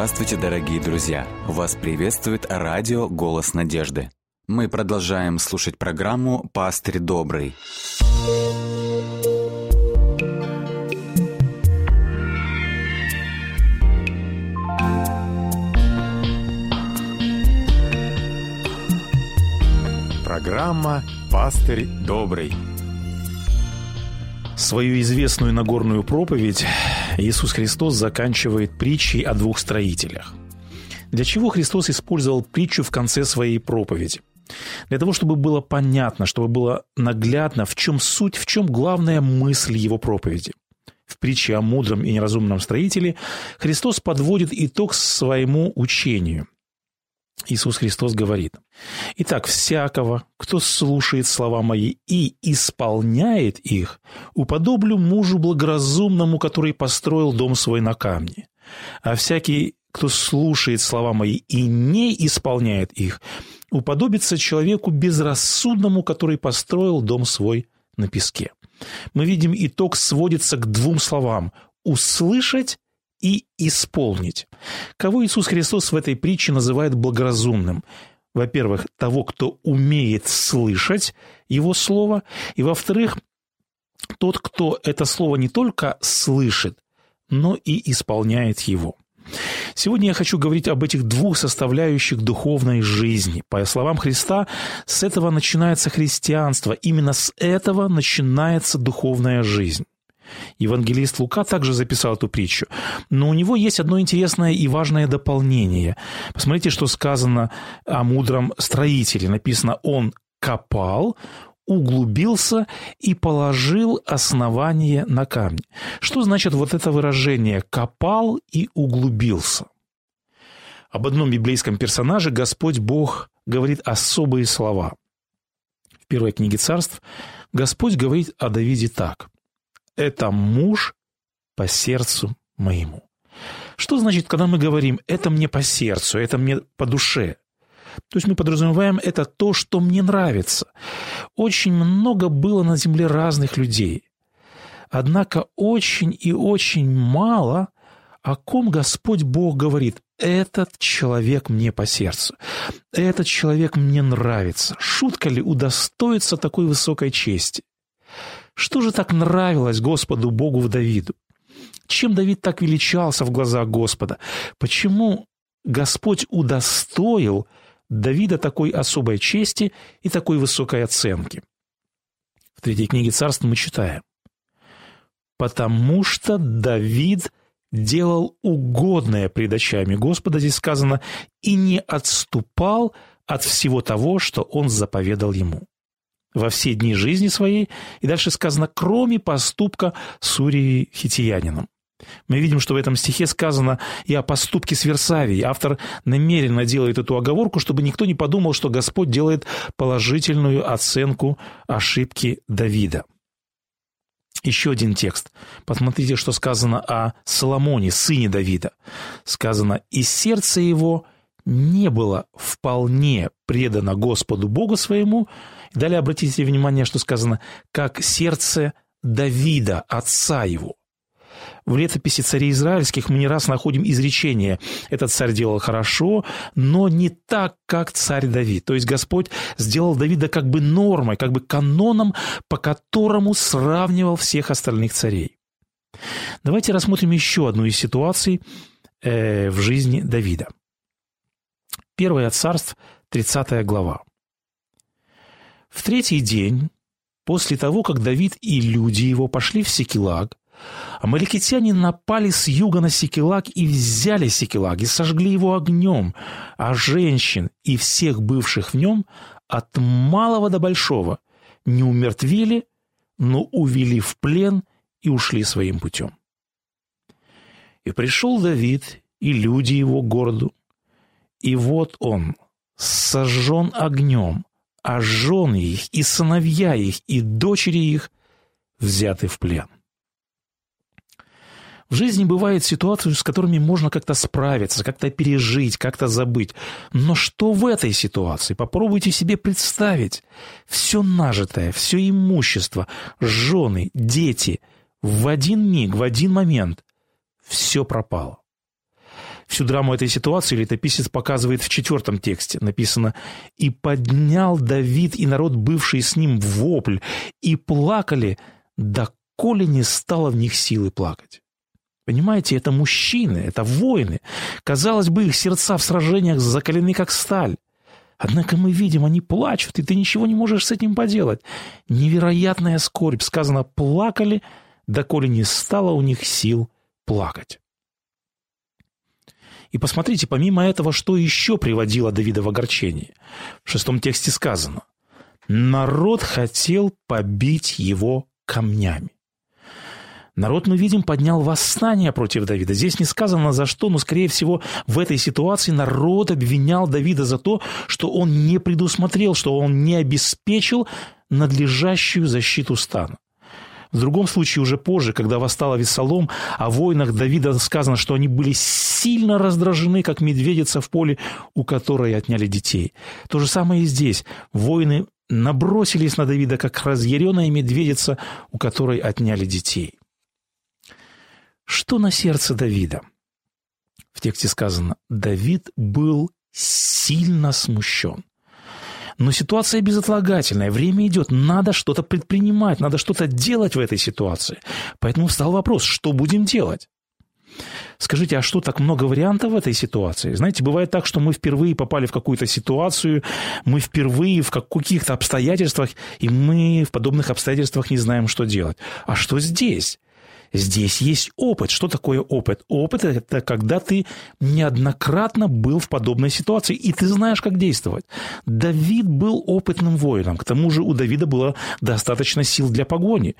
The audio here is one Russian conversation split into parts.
Здравствуйте, дорогие друзья! Вас приветствует радио «Голос надежды». Мы продолжаем слушать программу «Пастырь добрый». Программа «Пастырь добрый». Свою известную Нагорную проповедь Иисус Христос заканчивает притчей о двух строителях. Для чего Христос использовал притчу в конце своей проповеди? Для того, чтобы было понятно, чтобы было наглядно, в чем суть, в чем главная мысль его проповеди. В притче о мудром и неразумном строителе Христос подводит итог своему учению – Иисус Христос говорит, «Итак, всякого, кто слушает слова мои и исполняет их, уподоблю мужу благоразумному, который построил дом свой на камне. А всякий, кто слушает слова мои и не исполняет их, уподобится человеку безрассудному, который построил дом свой на песке». Мы видим, итог сводится к двум словам – услышать и исполнить. Кого Иисус Христос в этой притче называет благоразумным? Во-первых, того, кто умеет слышать Его Слово, и, во-вторых, тот, кто это Слово не только слышит, но и исполняет его. Сегодня я хочу говорить об этих двух составляющих духовной жизни. По словам Христа, с этого начинается христианство, именно с этого начинается духовная жизнь. Евангелист Лука также записал эту притчу. Но у него есть одно интересное и важное дополнение. Посмотрите, что сказано о мудром строителе. Написано, он копал, углубился и положил основание на камни. Что значит вот это выражение «копал и углубился»? Об одном библейском персонаже Господь Бог говорит особые слова. В первой книге царств Господь говорит о Давиде так это муж по сердцу моему. Что значит, когда мы говорим «это мне по сердцу», «это мне по душе»? То есть мы подразумеваем это то, что мне нравится. Очень много было на земле разных людей. Однако очень и очень мало о ком Господь Бог говорит «этот человек мне по сердцу, этот человек мне нравится». Шутка ли удостоиться такой высокой чести? Что же так нравилось Господу Богу в Давиду? Чем Давид так величался в глазах Господа? Почему Господь удостоил Давида такой особой чести и такой высокой оценки? В третьей книге царств мы читаем. «Потому что Давид делал угодное пред очами Господа», здесь сказано, «и не отступал от всего того, что он заповедал ему» во все дни жизни своей, и дальше сказано, кроме поступка с Урией Хитиянином. Мы видим, что в этом стихе сказано и о поступке с Версавией. Автор намеренно делает эту оговорку, чтобы никто не подумал, что Господь делает положительную оценку ошибки Давида. Еще один текст. Посмотрите, что сказано о Соломоне, сыне Давида. Сказано, «И сердце его не было вполне предано Господу Богу своему, Далее обратите внимание, что сказано «как сердце Давида, отца его». В летописи царей израильских мы не раз находим изречение «этот царь делал хорошо, но не так, как царь Давид». То есть Господь сделал Давида как бы нормой, как бы каноном, по которому сравнивал всех остальных царей. Давайте рассмотрим еще одну из ситуаций э, в жизни Давида. Первое царств, 30 глава. В третий день, после того, как Давид и люди его пошли в Секелаг, Амаликитяне напали с юга на Секелаг и взяли Секелаг, и сожгли его огнем, а женщин и всех бывших в нем от малого до большого не умертвили, но увели в плен и ушли своим путем. И пришел Давид и люди его городу, и вот он сожжен огнем, а жены их, и сыновья их, и дочери их взяты в плен. В жизни бывают ситуации, с которыми можно как-то справиться, как-то пережить, как-то забыть. Но что в этой ситуации? Попробуйте себе представить. Все нажитое, все имущество, жены, дети в один миг, в один момент – все пропало. Всю драму этой ситуации летописец показывает в четвертом тексте. Написано «И поднял Давид и народ, бывший с ним, вопль, и плакали, доколе не стало в них силы плакать». Понимаете, это мужчины, это воины. Казалось бы, их сердца в сражениях закалены, как сталь. Однако мы видим, они плачут, и ты ничего не можешь с этим поделать. Невероятная скорбь. Сказано, плакали, доколе не стало у них сил плакать. И посмотрите, помимо этого, что еще приводило Давида в огорчение. В шестом тексте сказано. Народ хотел побить его камнями. Народ, мы видим, поднял восстание против Давида. Здесь не сказано за что, но, скорее всего, в этой ситуации народ обвинял Давида за то, что он не предусмотрел, что он не обеспечил надлежащую защиту стана. В другом случае, уже позже, когда восстал Авессалом, о воинах Давида сказано, что они были сильно раздражены, как медведица в поле, у которой отняли детей. То же самое и здесь. Воины набросились на Давида, как разъяренная медведица, у которой отняли детей. Что на сердце Давида? В тексте сказано, Давид был сильно смущен. Но ситуация безотлагательная, время идет, надо что-то предпринимать, надо что-то делать в этой ситуации. Поэтому встал вопрос, что будем делать? Скажите, а что так много вариантов в этой ситуации? Знаете, бывает так, что мы впервые попали в какую-то ситуацию, мы впервые в каких-то обстоятельствах, и мы в подобных обстоятельствах не знаем, что делать. А что здесь? Здесь есть опыт. Что такое опыт? Опыт – это когда ты неоднократно был в подобной ситуации, и ты знаешь, как действовать. Давид был опытным воином. К тому же у Давида было достаточно сил для погони.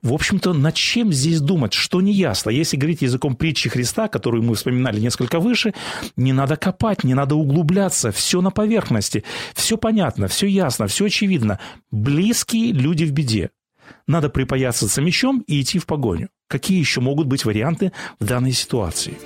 В общем-то, над чем здесь думать, что не ясно. Если говорить языком притчи Христа, которую мы вспоминали несколько выше, не надо копать, не надо углубляться, все на поверхности, все понятно, все ясно, все очевидно. Близкие люди в беде. Надо припоясаться мечом и идти в погоню. Какие еще могут быть варианты в данной ситуации?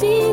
Мы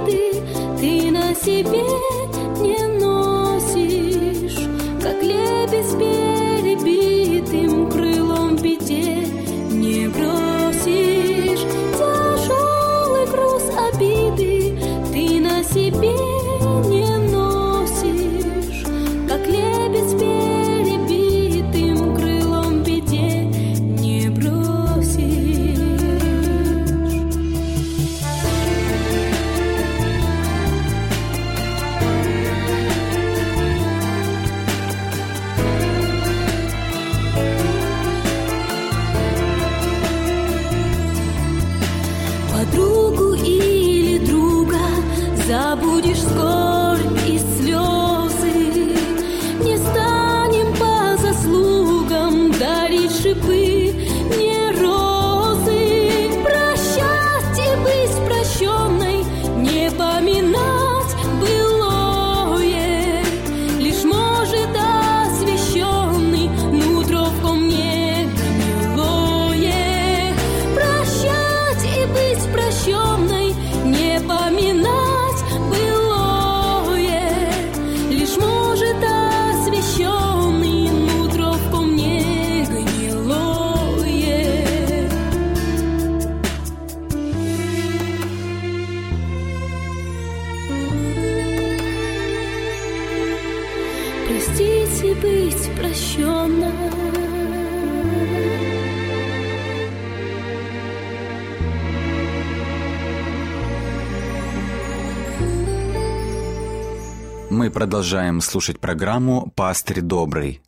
продолжаем слушать программу «Пастырь добрый».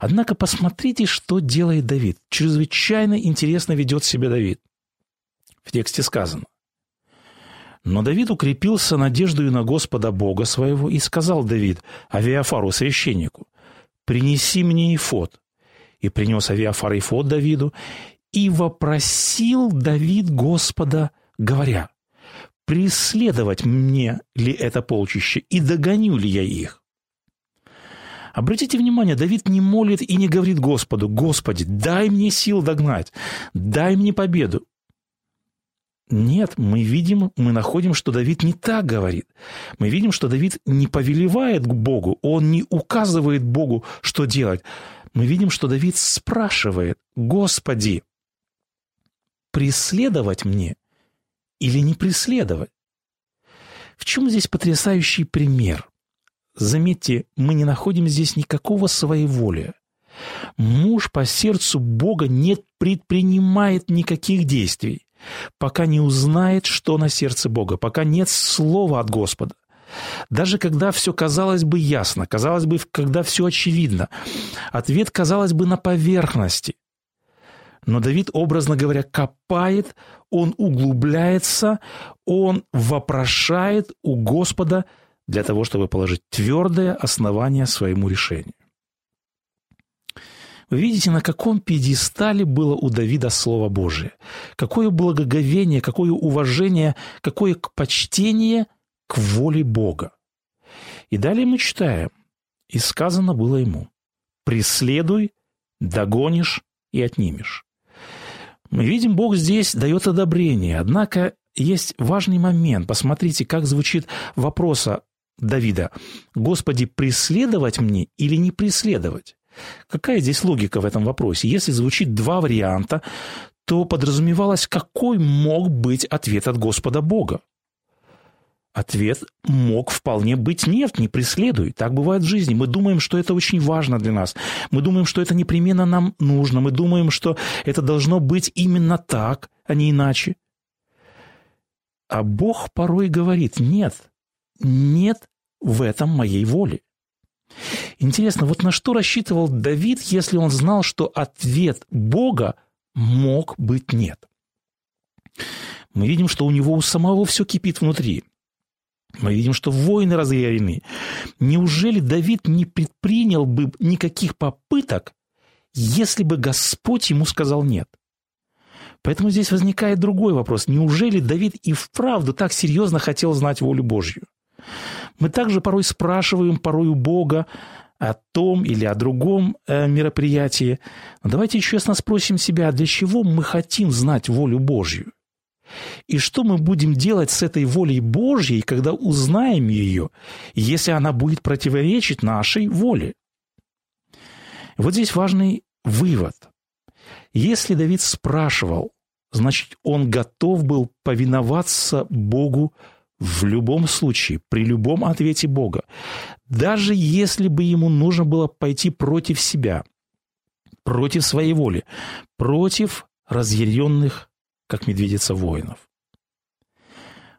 Однако посмотрите, что делает Давид. Чрезвычайно интересно ведет себя Давид. В тексте сказано. Но Давид укрепился надеждою на Господа Бога своего, и сказал Давид Авиафару, священнику, «Принеси мне ифот». И принес Авиафар ифот Давиду, и вопросил Давид Господа, говоря, «Преследовать мне ли это полчище, и догоню ли я их?» Обратите внимание, Давид не молит и не говорит Господу, «Господи, дай мне сил догнать, дай мне победу». Нет, мы видим, мы находим, что Давид не так говорит. Мы видим, что Давид не повелевает к Богу, он не указывает Богу, что делать. Мы видим, что Давид спрашивает, «Господи, преследовать мне или не преследовать?» В чем здесь потрясающий пример? Заметьте, мы не находим здесь никакого своеволия. Муж по сердцу Бога не предпринимает никаких действий, пока не узнает, что на сердце Бога, пока нет слова от Господа. Даже когда все казалось бы ясно, казалось бы, когда все очевидно, ответ казалось бы на поверхности. Но Давид, образно говоря, копает, он углубляется, он вопрошает у Господа – для того, чтобы положить твердое основание своему решению. Вы видите, на каком пьедестале было у Давида Слово Божие. Какое благоговение, какое уважение, какое почтение к воле Бога. И далее мы читаем, и сказано было ему, «Преследуй, догонишь и отнимешь». Мы видим, Бог здесь дает одобрение, однако есть важный момент. Посмотрите, как звучит вопрос Давида, «Господи, преследовать мне или не преследовать?» Какая здесь логика в этом вопросе? Если звучит два варианта, то подразумевалось, какой мог быть ответ от Господа Бога. Ответ мог вполне быть «нет, не преследуй». Так бывает в жизни. Мы думаем, что это очень важно для нас. Мы думаем, что это непременно нам нужно. Мы думаем, что это должно быть именно так, а не иначе. А Бог порой говорит «нет, нет в этом моей воли. Интересно, вот на что рассчитывал Давид, если он знал, что ответ Бога мог быть нет? Мы видим, что у него у самого все кипит внутри. Мы видим, что войны разъярены. Неужели Давид не предпринял бы никаких попыток, если бы Господь ему сказал нет? Поэтому здесь возникает другой вопрос. Неужели Давид и вправду так серьезно хотел знать волю Божью? Мы также порой спрашиваем, порой у Бога, о том или о другом э, мероприятии. Но давайте честно спросим себя, для чего мы хотим знать волю Божью? И что мы будем делать с этой волей Божьей, когда узнаем ее, если она будет противоречить нашей воле? Вот здесь важный вывод. Если Давид спрашивал, значит, он готов был повиноваться Богу в любом случае, при любом ответе Бога, даже если бы ему нужно было пойти против себя, против своей воли, против разъяренных, как медведица, воинов.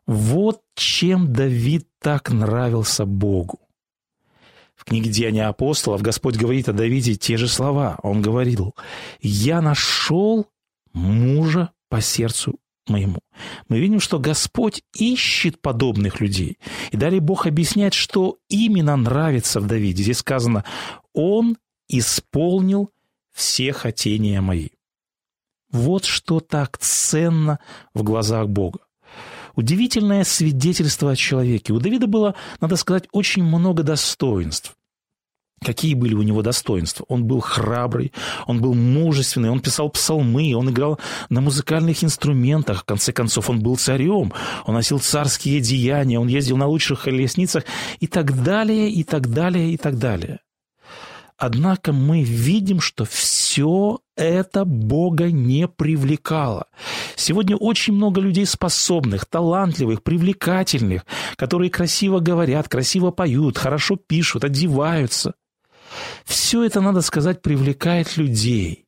Вот чем Давид так нравился Богу. В книге «Деяния апостолов» Господь говорит о Давиде те же слова. Он говорил, «Я нашел мужа по сердцу моему. Мы видим, что Господь ищет подобных людей. И далее Бог объясняет, что именно нравится в Давиде. Здесь сказано, «Он исполнил все хотения мои». Вот что так ценно в глазах Бога. Удивительное свидетельство о человеке. У Давида было, надо сказать, очень много достоинств. Какие были у него достоинства? Он был храбрый, он был мужественный, он писал псалмы, он играл на музыкальных инструментах. В конце концов, он был царем, он носил царские деяния, он ездил на лучших колесницах и так далее, и так далее, и так далее. Однако мы видим, что все это Бога не привлекало. Сегодня очень много людей способных, талантливых, привлекательных, которые красиво говорят, красиво поют, хорошо пишут, одеваются – все это, надо сказать, привлекает людей.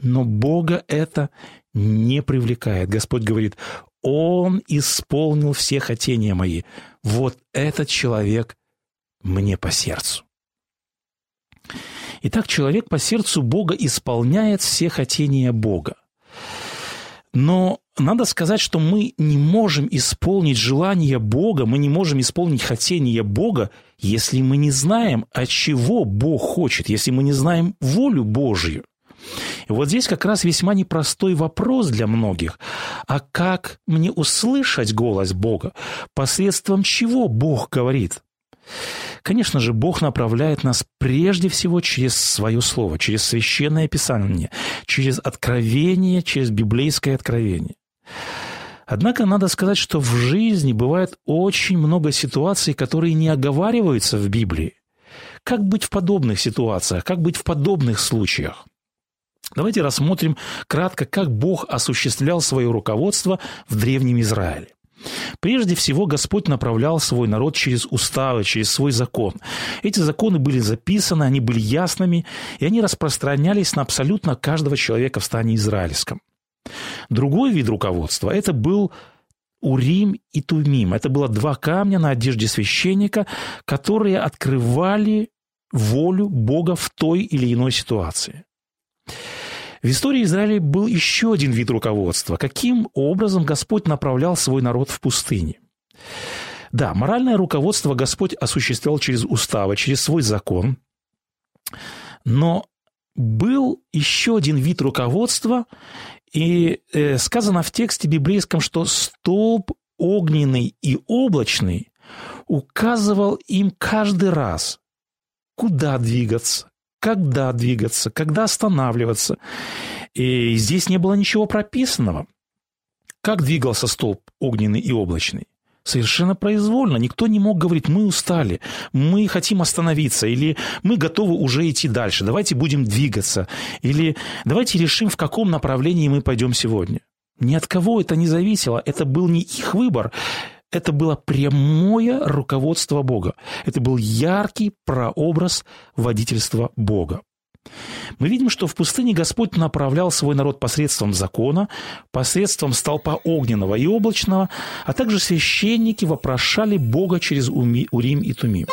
Но Бога это не привлекает. Господь говорит, Он исполнил все хотения мои. Вот этот человек мне по сердцу. Итак, человек по сердцу Бога исполняет все хотения Бога. Но надо сказать, что мы не можем исполнить желание Бога, мы не можем исполнить хотение Бога, если мы не знаем, от чего Бог хочет, если мы не знаем волю Божью. И вот здесь как раз весьма непростой вопрос для многих. А как мне услышать голос Бога? Посредством чего Бог говорит? Конечно же, Бог направляет нас прежде всего через свое слово, через священное писание, через откровение, через библейское откровение. Однако надо сказать, что в жизни бывает очень много ситуаций, которые не оговариваются в Библии. Как быть в подобных ситуациях, как быть в подобных случаях? Давайте рассмотрим кратко, как Бог осуществлял свое руководство в Древнем Израиле. Прежде всего, Господь направлял свой народ через уставы, через свой закон. Эти законы были записаны, они были ясными, и они распространялись на абсолютно каждого человека в стане израильском. Другой вид руководства – это был Урим и Тумим. Это было два камня на одежде священника, которые открывали волю Бога в той или иной ситуации. В истории Израиля был еще один вид руководства. Каким образом Господь направлял свой народ в пустыне? Да, моральное руководство Господь осуществлял через уставы, через свой закон. Но был еще один вид руководства, и э, сказано в тексте библейском, что столб огненный и облачный указывал им каждый раз, куда двигаться, когда двигаться, когда останавливаться. И здесь не было ничего прописанного. Как двигался столб огненный и облачный? Совершенно произвольно. Никто не мог говорить, мы устали, мы хотим остановиться, или мы готовы уже идти дальше, давайте будем двигаться, или давайте решим, в каком направлении мы пойдем сегодня. Ни от кого это не зависело, это был не их выбор, это было прямое руководство Бога. Это был яркий прообраз водительства Бога. Мы видим, что в пустыне Господь направлял свой народ посредством закона, посредством столпа огненного и облачного, а также священники вопрошали Бога через Урим и Тумим.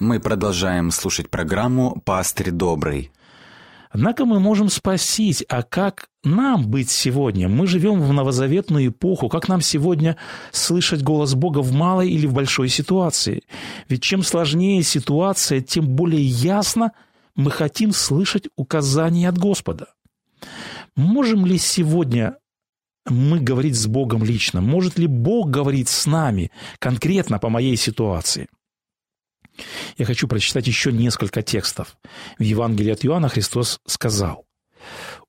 Мы продолжаем слушать программу «Пастырь добрый». Однако мы можем спросить, а как нам быть сегодня? Мы живем в новозаветную эпоху. Как нам сегодня слышать голос Бога в малой или в большой ситуации? Ведь чем сложнее ситуация, тем более ясно мы хотим слышать указания от Господа. Можем ли сегодня мы говорить с Богом лично? Может ли Бог говорить с нами конкретно по моей ситуации? Я хочу прочитать еще несколько текстов. В Евангелии от Иоанна Христос сказал,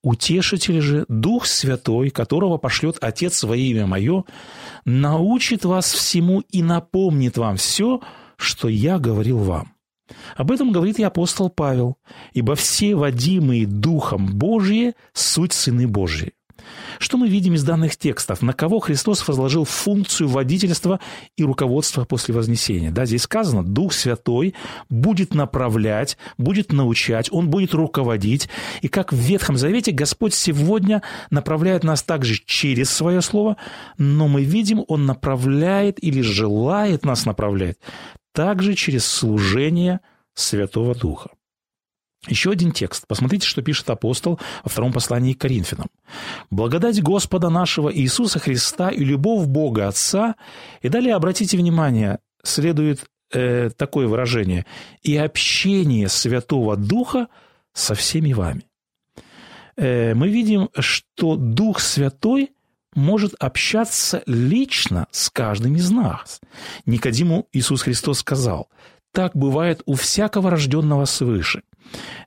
«Утешитель же, Дух Святой, которого пошлет Отец во имя Мое, научит вас всему и напомнит вам все, что я говорил вам». Об этом говорит и апостол Павел, «Ибо все водимые Духом Божие – суть сыны Божьи». Что мы видим из данных текстов? На кого Христос возложил функцию водительства и руководства после Вознесения? Да, здесь сказано, Дух Святой будет направлять, будет научать, Он будет руководить. И как в Ветхом Завете Господь сегодня направляет нас также через Свое Слово, но мы видим, Он направляет или желает нас направлять также через служение Святого Духа. Еще один текст. Посмотрите, что пишет апостол во втором послании к Коринфянам. «Благодать Господа нашего Иисуса Христа и любовь Бога Отца». И далее обратите внимание, следует э, такое выражение. «И общение Святого Духа со всеми вами». Э, мы видим, что Дух Святой может общаться лично с каждым из нас. Никодиму Иисус Христос сказал, «Так бывает у всякого рожденного свыше»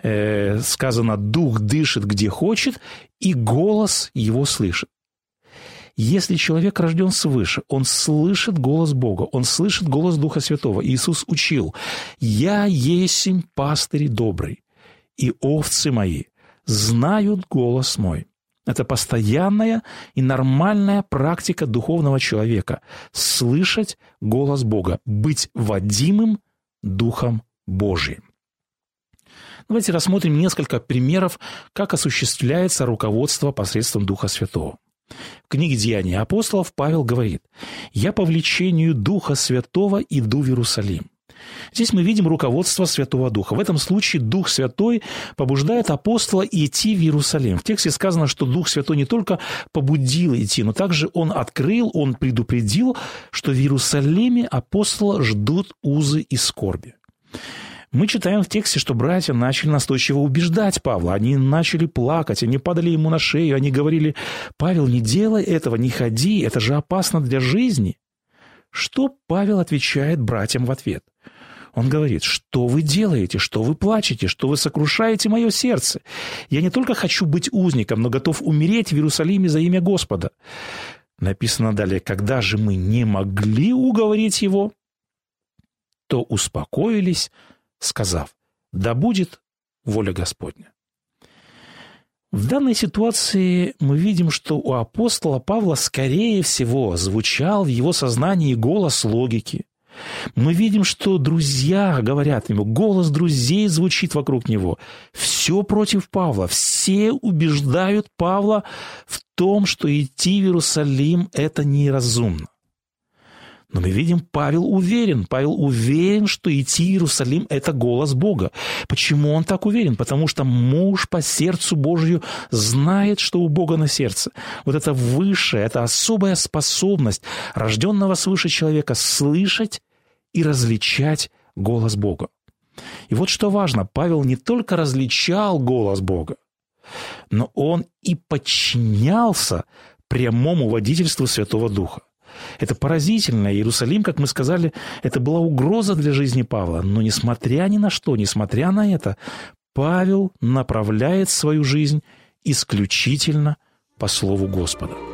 э, сказано «дух дышит где хочет, и голос его слышит». Если человек рожден свыше, он слышит голос Бога, он слышит голос Духа Святого. Иисус учил «Я есмь пастырь добрый, и овцы мои знают голос мой». Это постоянная и нормальная практика духовного человека – слышать голос Бога, быть водимым Духом Божиим. Давайте рассмотрим несколько примеров, как осуществляется руководство посредством Духа Святого. В книге «Деяния апостолов» Павел говорит «Я по влечению Духа Святого иду в Иерусалим». Здесь мы видим руководство Святого Духа. В этом случае Дух Святой побуждает апостола идти в Иерусалим. В тексте сказано, что Дух Святой не только побудил идти, но также Он открыл, Он предупредил, что в Иерусалиме апостола ждут узы и скорби. Мы читаем в тексте, что братья начали настойчиво убеждать Павла. Они начали плакать, они падали ему на шею, они говорили, «Павел, не делай этого, не ходи, это же опасно для жизни». Что Павел отвечает братьям в ответ? Он говорит, что вы делаете, что вы плачете, что вы сокрушаете мое сердце. Я не только хочу быть узником, но готов умереть в Иерусалиме за имя Господа. Написано далее, когда же мы не могли уговорить его, то успокоились сказав, да будет воля Господня. В данной ситуации мы видим, что у апостола Павла, скорее всего, звучал в его сознании голос логики. Мы видим, что друзья говорят ему, голос друзей звучит вокруг него. Все против Павла, все убеждают Павла в том, что идти в Иерусалим – это неразумно. Но мы видим, Павел уверен. Павел уверен, что идти в Иерусалим – это голос Бога. Почему он так уверен? Потому что муж по сердцу Божию знает, что у Бога на сердце. Вот это высшая, это особая способность рожденного свыше человека слышать и различать голос Бога. И вот что важно, Павел не только различал голос Бога, но он и подчинялся прямому водительству Святого Духа. Это поразительно. Иерусалим, как мы сказали, это была угроза для жизни Павла. Но несмотря ни на что, несмотря на это, Павел направляет свою жизнь исключительно по Слову Господа.